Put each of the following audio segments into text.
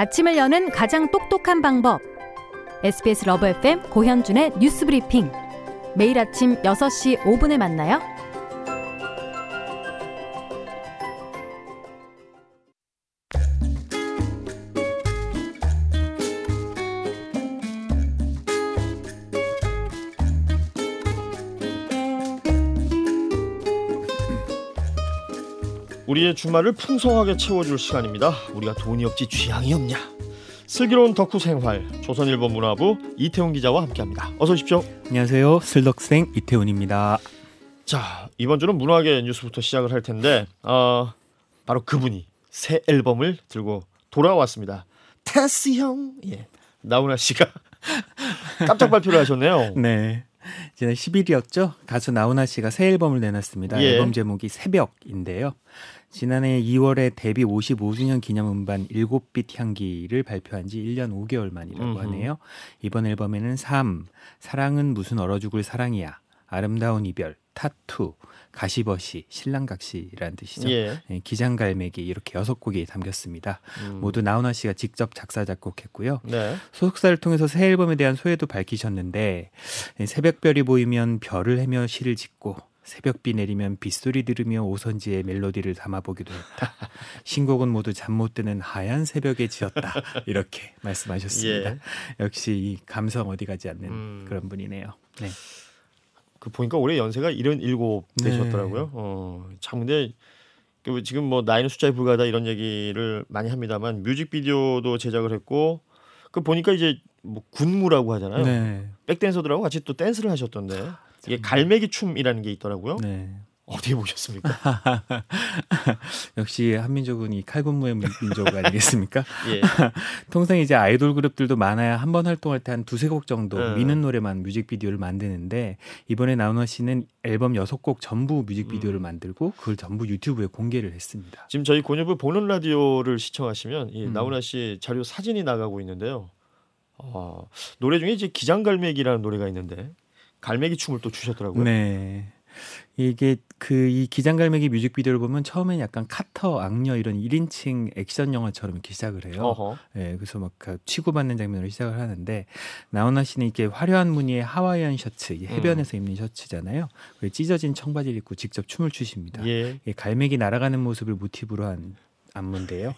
아침을 여는 가장 똑똑한 방법. SBS 러브 FM 고현준의 뉴스 브리핑. 매일 아침 6시 5분에 만나요. 우리의 주말을 풍성하게 채워줄 시간입니다. 우리가 돈이 없지 취향이 없냐? 슬기로운 덕후 생활 조선일보 문화부 이태훈 기자와 함께합니다. 어서 오십시오. 안녕하세요. 슬덕생 이태훈입니다. 자 이번 주는 문화계 뉴스부터 시작을 할 텐데 어, 바로 그분이 새 앨범을 들고 돌아왔습니다. 테스 형, 예, 나훈아 씨가 깜짝 발표를 하셨네요. 네. 지난 10일이었죠. 가수 나훈아 씨가 새 앨범을 내놨습니다. 예. 앨범 제목이 새벽인데요. 지난해 2월에 데뷔 55주년 기념 음반 7빛 향기를 발표한 지 1년 5개월 만이라고 음흠. 하네요. 이번 앨범에는 삶, 사랑은 무슨 얼어 죽을 사랑이야, 아름다운 이별, 타투, 가시버시, 신랑각시라는 뜻이죠. 예, 예, 기장갈매기 이렇게 여섯 곡이 담겼습니다. 음, 모두 나훈아 씨가 직접 작사 작곡했고요. 네, 소속사를 통해서 새 앨범에 대한 소회도 밝히셨는데 예, 새벽별이 보이면 별을 헤며 시를 짓고 새벽비 내리면 빗소리 들으며 오선지의 멜로디를 담아보기도 했다. 신곡은 모두 잠 못 드는 하얀 새벽에 지었다. 이렇게 말씀하셨습니다. 예. 역시 이 감성 어디 가지 않는 음. 그런 분이네요. 네. 그 보니까 올해 연세가 77 네. 되셨더라고요. 어, 참 근데 그 지금 뭐 나이는 숫자에 불과하다 이런 얘기를 많이 합니다만 뮤직비디오도 제작을 했고 그 보니까 이제 뭐 군무라고 하잖아요. 네. 백댄서들하고 같이 또 댄스를 하셨던데 이게 갈매기 춤이라는 게 있더라고요. 네. 어디에 보셨습니까? 역시 한민족은 이 칼군무의 민- 민족 아니겠습니까? 예. 통상 이제 아이돌 그룹들도 많아야 한 번 활동할 때 한 두세 곡 정도 네. 미는 노래만 뮤직비디오를 만드는데 이번에 나훈아 씨는 앨범 여섯 곡 전부 뮤직비디오를 음. 만들고 그걸 전부 유튜브에 공개를 했습니다. 지금 저희 곤유부 보는 라디오를 시청하시면 이 음. 나훈아 씨 자료 사진이 나가고 있는데요. 어, 노래 중에 이제 기장갈매기라는 노래가 있는데 갈매기 춤을 또 추셨더라고요. 네. 이게 그 이 기장갈매기 뮤직비디오를 보면 처음엔 약간 카터, 악녀 이런 1인칭 액션 영화처럼 이렇게 시작을 해요. 어허. 예, 그래서 막그 치고받는 장면으로 시작을 하는데 나훈아 씨는 이게 화려한 무늬의 하와이안 셔츠, 이 해변에서 입는 셔츠잖아요. 찢어진 청바지를 입고 직접 춤을 추십니다. 예. 예, 갈매기 날아가는 모습을 모티브로 한 안무인데요.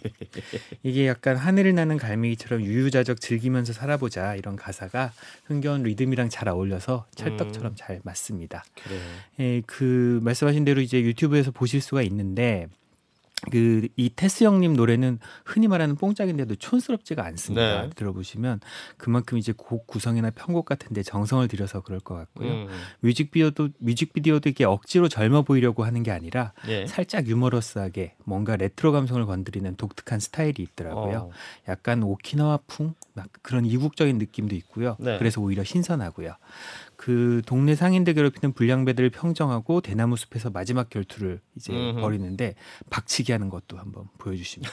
이게 약간 하늘을 나는 갈매기처럼 유유자적 즐기면서 살아보자 이런 가사가 흥겨운 리듬이랑 잘 어울려서 찰떡처럼 음. 잘 맞습니다. 그래. 예, 그 말씀하신 대로 이제 유튜브에서 보실 수가 있는데 그 이 테스 형님 노래는 흔히 말하는 뽕짝인데도 촌스럽지가 않습니다. 네. 들어보시면 그만큼 이제 곡 구성이나 편곡 같은데 정성을 들여서 그럴 것 같고요. 음. 뮤직비디오도 뮤직비디오도 이게 억지로 젊어 보이려고 하는 게 아니라 예. 살짝 유머러스하게 뭔가 레트로 감성을 건드리는 독특한 스타일이 있더라고요. 어. 약간 오키나와풍 막 그런 이국적인 느낌도 있고요. 네. 그래서 오히려 신선하고요. 그 동네 상인들 괴롭히는 불량배들을 평정하고 대나무 숲에서 마지막 결투를 이제 음흠. 벌이는데 박치기 하는 것도 한번 보여주십니다.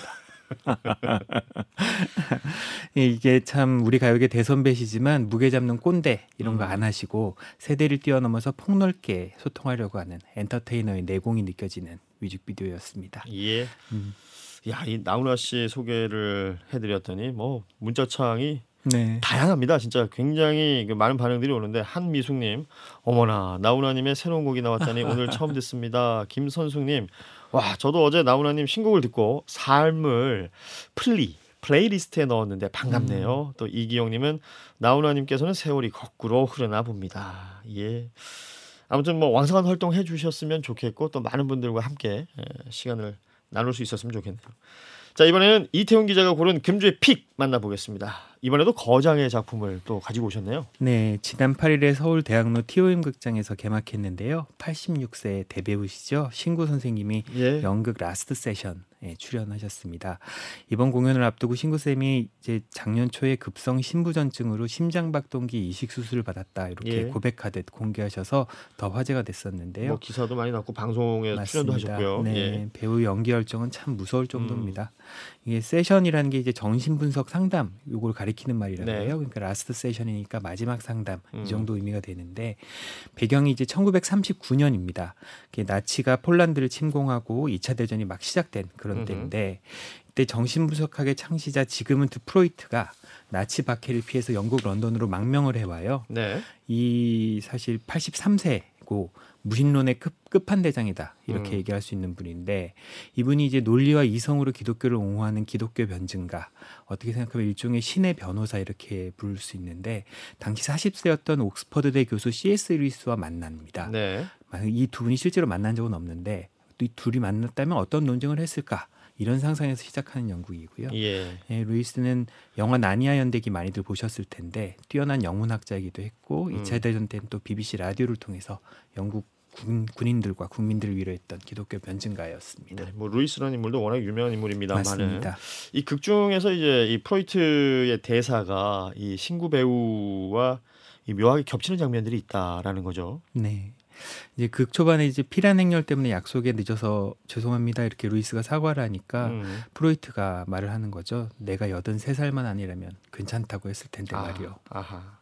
예, 이게 참 우리 가요계 대선배시지만 무게 잡는 꼰대 이런 거 음. 안 하시고 세대를 뛰어넘어서 폭넓게 소통하려고 하는 엔터테이너의 내공이 느껴지는 뮤직비디오였습니다. 예. 음. 야, 이 나훈아 씨 소개를 해드렸더니 뭐 문자창이 네. 다양합니다. 진짜 굉장히 그 많은 반응들이 오는데 한미숙님, 어머나 나훈아님의 새로운 곡이 나왔다니 오늘 처음 듣습니다. 김선숙님, 와 저도 어제 나훈아님 신곡을 듣고 삶을 플리 playlist에 넣었는데 반갑네요. 또 이기영님은 나훈아님께서는 세월이 거꾸로 흐르나 봅니다. 예. 아무튼 뭐 왕성한 활동 해주셨으면 좋겠고 또 많은 분들과 함께 예, 시간을 나눌 수 있었으면 좋겠네요. 자 이번에는 이태훈 기자가 고른 금주의 PICK 만나보겠습니다. 이번에도 거장의 작품을 또 가지고 오셨네요. 네, 지난 8일에 서울 대학로 TOM 극장에서 개막했는데요. 86세 대배우시죠. 신구 선생님이 예. 연극 라스트 세션 에 출연하셨습니다. 이번 공연을 앞두고 신구 쌤이 이제 작년 초에 급성 심부전증으로 심장박동기 이식 수술을 받았다 이렇게 예. 고백하듯 공개하셔서 더 화제가 됐었는데요. 뭐 기사도 많이 났고 방송에 출연도 하셨고요. 네, 예. 배우 연기 열정은 참 무서울 정도입니다. 이게 세션이라는 게 이제 정신 분석 상담 요걸 가리키는 말이라고 네. 그러니까 라스트 세션이니까 마지막 상담 음. 이 정도 의미가 되는데 배경이 이제 1939년입니다. 나치가 폴란드를 침공하고 2차 대전이 막 시작된 그런 음흠. 때인데 이때 정신분석학의 창시자 지그문트 프로이트가 나치 박해를 피해서 영국 런던으로 망명을 해와요. 네. 이 사실 83세고 무신론의 끝, 끝판대장이다 이렇게 음. 얘기할 수 있는 분인데 이분이 이제 논리와 이성으로 기독교를 옹호하는 기독교 변증가 어떻게 생각하면 일종의 신의 변호사 이렇게 부를 수 있는데 당시 40세였던 옥스퍼드대 교수 C.S. 루이스와 만납니다. 네. 이두 분이 실제로 만난 적은 없는데 이 둘이 만났다면 어떤 논쟁을 했을까 이런 상상에서 시작하는 연구이고요. 예. 예, 루이스는 영화 나니아 연대기 많이들 보셨을 텐데 뛰어난 영문학자이기도 했고 음. 2차 대전 때는 또 BBC 라디오를 통해서 영국 군, 군인들과 국민들을 위로했던 기독교 변증가였습니다. 네. 뭐 루이스라는 인물도 워낙 유명한 인물입니다만은 맞습니다. 이 극 중에서 이제 이 프로이트의 대사가 이 신구 배우와 이 묘하게 겹치는 장면들이 있다라는 거죠. 네. 이제 극 초반에 이제 피란 행렬 때문에 약속에 늦어서 죄송합니다 이렇게 루이스가 사과를 하니까 음. 프로이트가 말을 하는 거죠. 내가 여든 세 살만 아니라면 괜찮다고 했을 텐데 아, 말이요. 아하.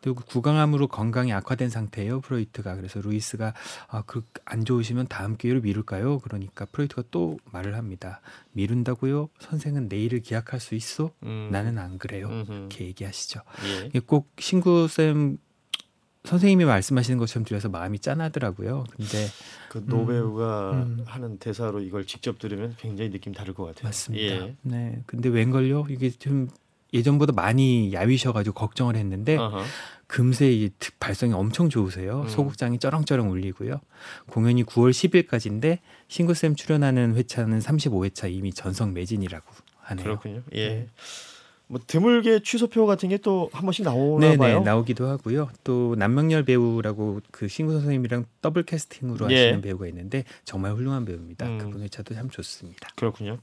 그리고 구강암으로 건강이 악화된 상태예요 프로이트가 그래서 루이스가 아 그 안 좋으시면 다음 기회로 미룰까요 그러니까 프로이트가 또 말을 합니다 미룬다고요 선생은 내일을 기약할 수 있어 음. 나는 안 그래요 음흠. 이렇게 얘기하시죠 예. 꼭 신구 쌤 선생님이 말씀하시는 것처럼 들려서 마음이 짠하더라고요 근데 그 노배우가 음. 하는 대사로 이걸 직접 들으면 굉장히 느낌 다를 것 같아요. 맞습니다 예. 네 근데 웬걸요 이게 좀 예전보다 많이 야위셔가지고 걱정을 했는데 아하. 금세 이 특- 발성이 엄청 좋으세요. 음. 소극장이 쩌렁쩌렁 울리고요. 공연이 9월 10일까지인데 신구쌤 출연하는 회차는 35회차 이미 전성 매진이라고 하네요. 그렇군요. 예. 네. 뭐 드물게 취소표 같은 게 또 한 번씩 나오나 네네 봐요. 나오기도 하고요. 또 남명열 배우라고 그 신구 선생님이랑 더블 캐스팅으로 예. 하시는 배우가 있는데 정말 훌륭한 배우입니다. 음. 그분 회차도 참 좋습니다. 그렇군요.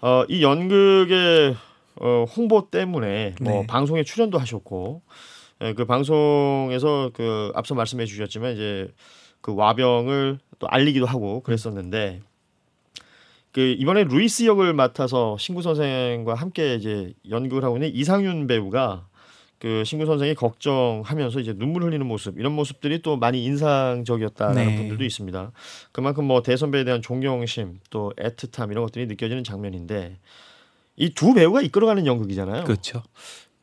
어, 이 연극의 어, 홍보 때문에 뭐 네. 방송에 출연도 하셨고 예, 그 방송에서 그 앞서 말씀해 주셨지만 이제 그 와병을 또 알리기도 하고 그랬었는데 그 이번에 루이스 역을 맡아서 신구 선생과 함께 이제 연극을 하고 있는 이상윤 배우가 그 신구 선생이 걱정하면서 이제 눈물 흘리는 모습 이런 모습들이 또 많이 인상적이었다는 네. 분들도 있습니다. 그만큼 뭐 대선배에 대한 존경심 또 애틋함 이런 것들이 느껴지는 장면인데 이 두 배우가 이끌어가는 연극이잖아요. 그렇죠.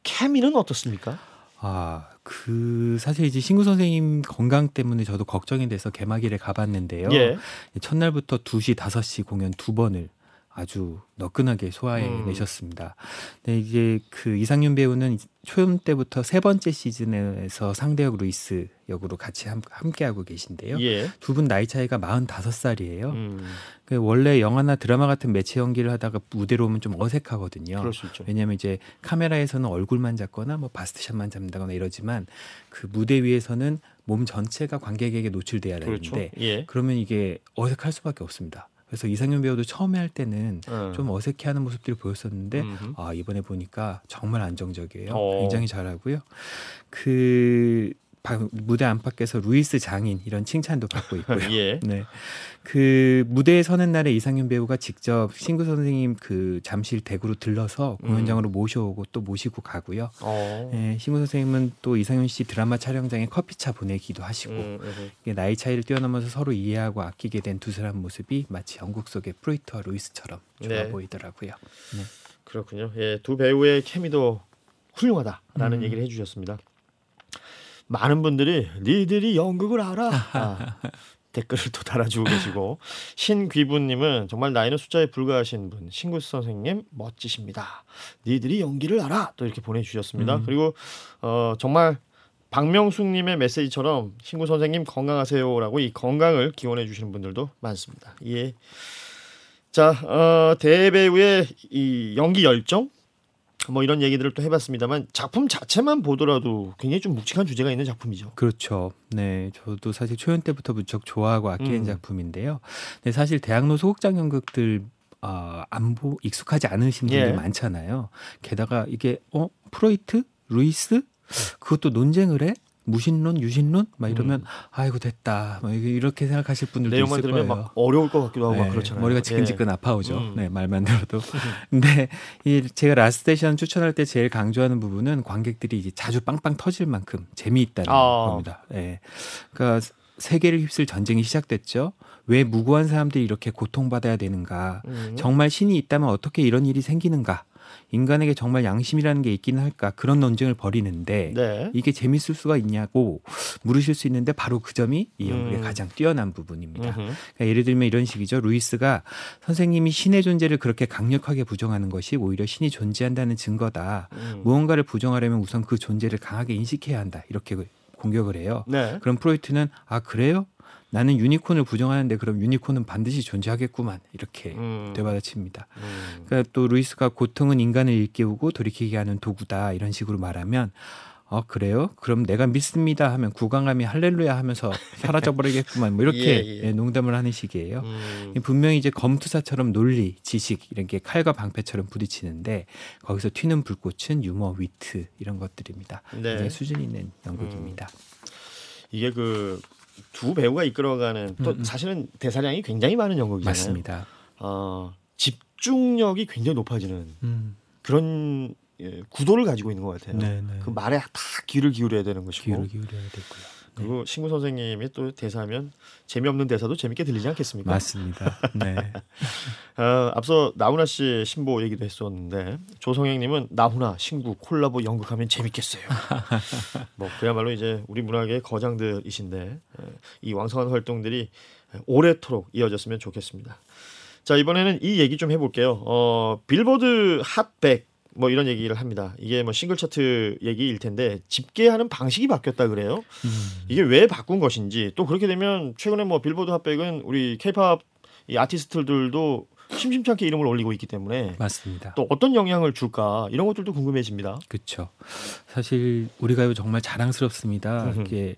케미는 어떻습니까? 아, 그 사실 이제 신구 선생님 건강 때문에 저도 걱정이 돼서 개막일에 가봤는데요. 예. 첫날부터 2시, 5시 공연 두 번을 아주 너끈하게 소화해내셨습니다. 네, 이게 그 이상윤 배우는 초연 때부터 세 번째 시즌에서 상대역 루이스 역으로 같이 함, 께 하고 계신데요. 예. 두분 나이 차이가 45살이에요. 음, 그 원래 영화나 드라마 같은 매체 연기를 하다가 무대로 오면 좀 어색하거든요. 왜냐하면 이제 카메라에서는 얼굴만 잡거나 뭐 바스트샷만 잡는다거나 이러지만 그 무대 위에서는 몸 전체가 관객에게 노출돼야 그렇죠. 되는데 예. 그러면 이게 어색할 수밖에 없습니다. 그래서 이상윤 배우도 처음에 할 때는 어. 좀 어색해하는 모습들이 보였었는데 음흠. 아 이번에 보니까 정말 안정적이에요. 어. 굉장히 잘하고요. 그 바- 무대 안팎에서 루이스 장인 이런 칭찬도 받고 있고요. 예. 네. 그 무대에 서는 날에 이상윤 배우가 직접 신구 선생님 그 잠실 댁으로 들러서 공연장으로 모셔오고 또 모시고 가고요. 어. 예, 신구 선생님은 또 이상윤 씨 드라마 촬영장에 커피차 보내기도 하시고 음, 음. 이게 나이 차이를 뛰어넘어서 서로 이해하고 아끼게 된 두 사람 모습이 마치 연극 속의 프로이트와 루이스처럼 좋아 네. 보이더라고요. 네. 그렇군요. 예, 두 배우의 케미도 훌륭하다라는 음. 얘기를 해주셨습니다. 많은 분들이 니들이 연극을 알아 아, 댓글을 또 달아주고 계시고 신귀부님은 정말 나이는 숫자에 불과하신 분 신구 선생님 멋지십니다. 니들이 연기를 알아 또 이렇게 보내주셨습니다. 음. 그리고 어, 정말 박명숙님의 메시지처럼 신구 선생님 건강하세요라고 이 건강을 기원해 주시는 분들도 많습니다. 예. 자, 어, 대배우의 이 연기 열정 뭐 이런 얘기들을 또 해봤습니다만 작품 자체만 보더라도 굉장히 좀 묵직한 주제가 있는 작품이죠. 그렇죠. 네, 저도 사실 초연 때부터 무척 좋아하고 아끼는 음. 작품인데요. 네, 사실 대학로 소극장 연극들 아, 안보 익숙하지 않으신 분들 예. 많잖아요. 게다가 이게 어 프로이트, 루이스 그것도 논쟁을 해? 무신론, 유신론? 막 이러면 아이고 됐다. 막 이렇게 생각하실 분들도 음. 내용만 있을 들으면 거예요. 막 어려울 것 같기도 하고 막 네, 그렇잖아요. 머리가 지끈지끈 예. 아파오죠. 음. 네, 말만 들어도. 근데 이 제가 라스테이션 추천할 때 제일 강조하는 부분은 관객들이 이제 자주 빵빵 터질 만큼 재미있다는 아. 겁니다. 예. 그러니까 세계를 휩쓸 전쟁이 시작됐죠. 왜 무고한 사람들이 이렇게 고통받아야 되는가? 음. 정말 신이 있다면 어떻게 이런 일이 생기는가? 인간에게 정말 양심이라는 게 있기는 할까? 그런 논쟁을 벌이는데 네. 이게 재밌을 수가 있냐고 물으실 수 있는데 바로 그 점이 이 연극의 음. 가장 뛰어난 부분입니다. 그러니까 예를 들면 이런 식이죠. 루이스가 선생님이 신의 존재를 그렇게 강력하게 부정하는 것이 오히려 신이 존재한다는 증거다. 음. 무언가를 부정하려면 우선 그 존재를 강하게 인식해야 한다. 이렇게 공격을 해요. 네. 그럼 프로이트는 아 그래요? 나는 유니콘을 부정하는데 그럼 유니콘은 반드시 존재하겠구만 이렇게 음. 되받아칩니다. 음. 그러니까 또 루이스가 고통은 인간을 일깨우고 돌이키게 하는 도구다 이런 식으로 말하면 어 그래요? 그럼 내가 믿습니다 하면 구강함이 할렐루야 하면서 사라져 버리겠구만 뭐 이렇게 예, 예. 예, 농담을 하는 식이에요. 음. 분명히 이제 검투사처럼 논리, 지식 이런 게 칼과 방패처럼 부딪히는데 거기서 튀는 불꽃은 유머, 위트 이런 것들입니다. 네. 굉장히 수준 있는 연극입니다. 이게 그 두 배우가 이끌어가는 또 음, 음. 사실은 대사량이 굉장히 많은 연극이잖아요. 맞습니다. 어, 집중력이 굉장히 높아지는 음, 그런 예, 구도를 가지고 있는 것 같아요. 네, 네. 그 말에 다 귀를 기울여야 되는 것이고 귀를 기울여야 되고요. 그리고 신구 선생님이 또 대사하면 재미없는 대사도 재밌게 들리지 않겠습니까? 맞습니다. 네. 어, 앞서 나훈아 씨 신보 얘기도 했었는데 조성행님은 나훈아 신구 콜라보 연극하면 재밌겠어요. 뭐 그야말로 이제 우리 문학의 거장들이신데 에, 이 왕성한 활동들이 오래도록 이어졌으면 좋겠습니다. 자 이번에는 이 얘기 좀 해볼게요. 어, 빌보드 핫백 뭐 이런 얘기를 합니다. 이게 뭐 싱글 차트 얘기일 텐데 집계하는 방식이 바뀌었다 그래요. 음, 이게 왜 바꾼 것인지 또 그렇게 되면 최근에 뭐 빌보드 핫백은 우리 케이팝 이 아티스트들도 심심찮게 이름을 올리고 있기 때문에 맞습니다. 또 어떤 영향을 줄까 이런 것들도 궁금해집니다. 그렇죠. 사실 우리가 정말 자랑스럽습니다. 이게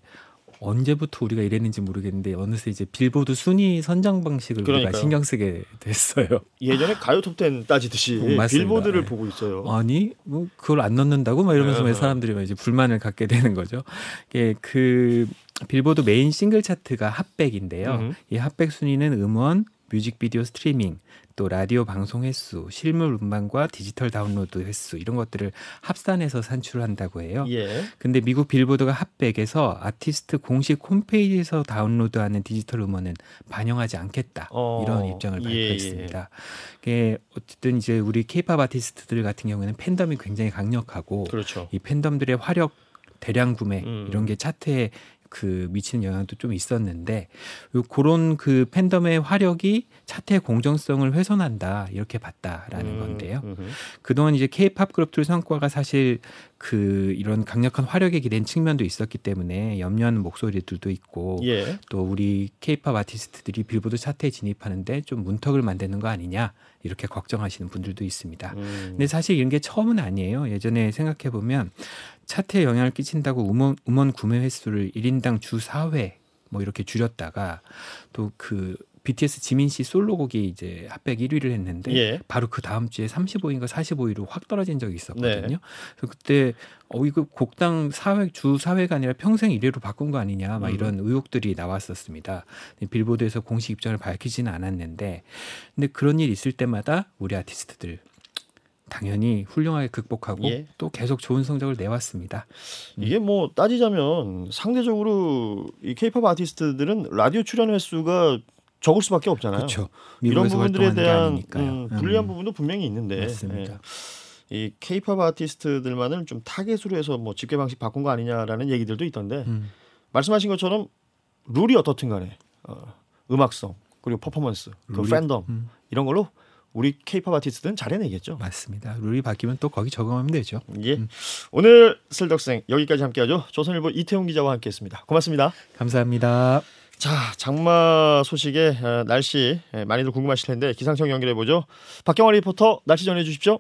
언제부터 우리가 이랬는지 모르겠는데 어느새 이제 빌보드 순위 선정 방식을 그러니까요. 우리가 신경 쓰게 됐어요. 예전에 가요 톱10 따지듯이 어. 빌보드를 네. 보고 있어요. 아니 뭐 그걸 안 넣는다고 막 이러면서 네. 왜 사람들이 막 이제 불만을 갖게 되는 거죠. 이게 그 빌보드 메인 싱글 차트가 핫백인데요. 음흠. 이 핫백 순위는 음원, 뮤직비디오 스트리밍, 또 라디오 방송 횟수, 실물 음반과 디지털 다운로드 횟수 이런 것들을 합산해서 산출한다고 해요. 예. 근데 미국 빌보드가 핫백에서 아티스트 공식 홈페이지에서 다운로드하는 디지털 음원은 반영하지 않겠다 어, 이런 입장을 예, 발표했습니다. 이게 어쨌든 이제 우리 케이팝 아티스트들 같은 경우에는 팬덤이 굉장히 강력하고 그렇죠. 이 팬덤들의 화력 대량 구매 음. 이런 게 차트에 그 미치는 영향도 좀 있었는데 요 그런 그 팬덤의 화력이 차트의 공정성을 훼손한다 이렇게 봤다라는 음, 건데요. 음흠. 그동안 이제 케이팝 그룹들 성과가 사실 그 이런 강력한 화력에 기댄 측면도 있었기 때문에 염려하는 목소리들도 있고 예. 또 우리 케이팝 아티스트들이 빌보드 차트에 진입하는데 좀 문턱을 만드는 거 아니냐 이렇게 걱정하시는 분들도 있습니다. 음. 근데 사실 이런 게 처음은 아니에요. 예전에 생각해 보면 차트에 영향을 끼친다고 음원, 음원 구매 횟수를 1인당 주 4회 뭐 이렇게 줄였다가 또그 BTS 지민 씨 솔로곡이 이제 핫백 1위를 했는데 예. 바로 그 다음 주에 35위인가 45위로 확 떨어진 적이 있었거든요. 네. 그래서 그때 어 이거 곡당 4회 주 4회가 아니라 평생 1회로 바꾼 거 아니냐 막 음. 이런 의혹들이 나왔었습니다. 빌보드에서 공식 입장을 밝히지는 않았는데 근데 그런 일 있을 때마다 우리 아티스트들 당연히 훌륭하게 극복하고 예. 또 계속 좋은 성적을 내왔습니다. 이게 뭐 따지자면 상대적으로 이 케이팝 아티스트들은 라디오 출연 횟수가 적을 수밖에 없잖아요. 그렇죠. 이런 부분들에 대한 아니니까요. 음, 불리한 음, 부분도 분명히 있는데 맞습니다. 예. 이 케이팝 아티스트들만을 좀 타겟으로 해서 뭐 집계 방식 바꾼 거 아니냐라는 얘기들도 있던데 음, 말씀하신 것처럼 룰이 어떻든 간에 어, 음악성 그리고 퍼포먼스 그 룰이- 팬덤 음, 이런 걸로 우리 케이팝 아티스트는 잘해내겠죠. 맞습니다. 룰이 바뀌면 또 거기 적응하면 되죠. 예. 음. 오늘 슬덕생 여기까지 함께하죠. 조선일보 이태용 기자와 함께했습니다. 고맙습니다. 감사합니다. 자, 장마 소식에 어, 날씨 예, 많이들 궁금하실 텐데 기상청 연결해 보죠. 박경화 리포터 날씨 전해 주십시오.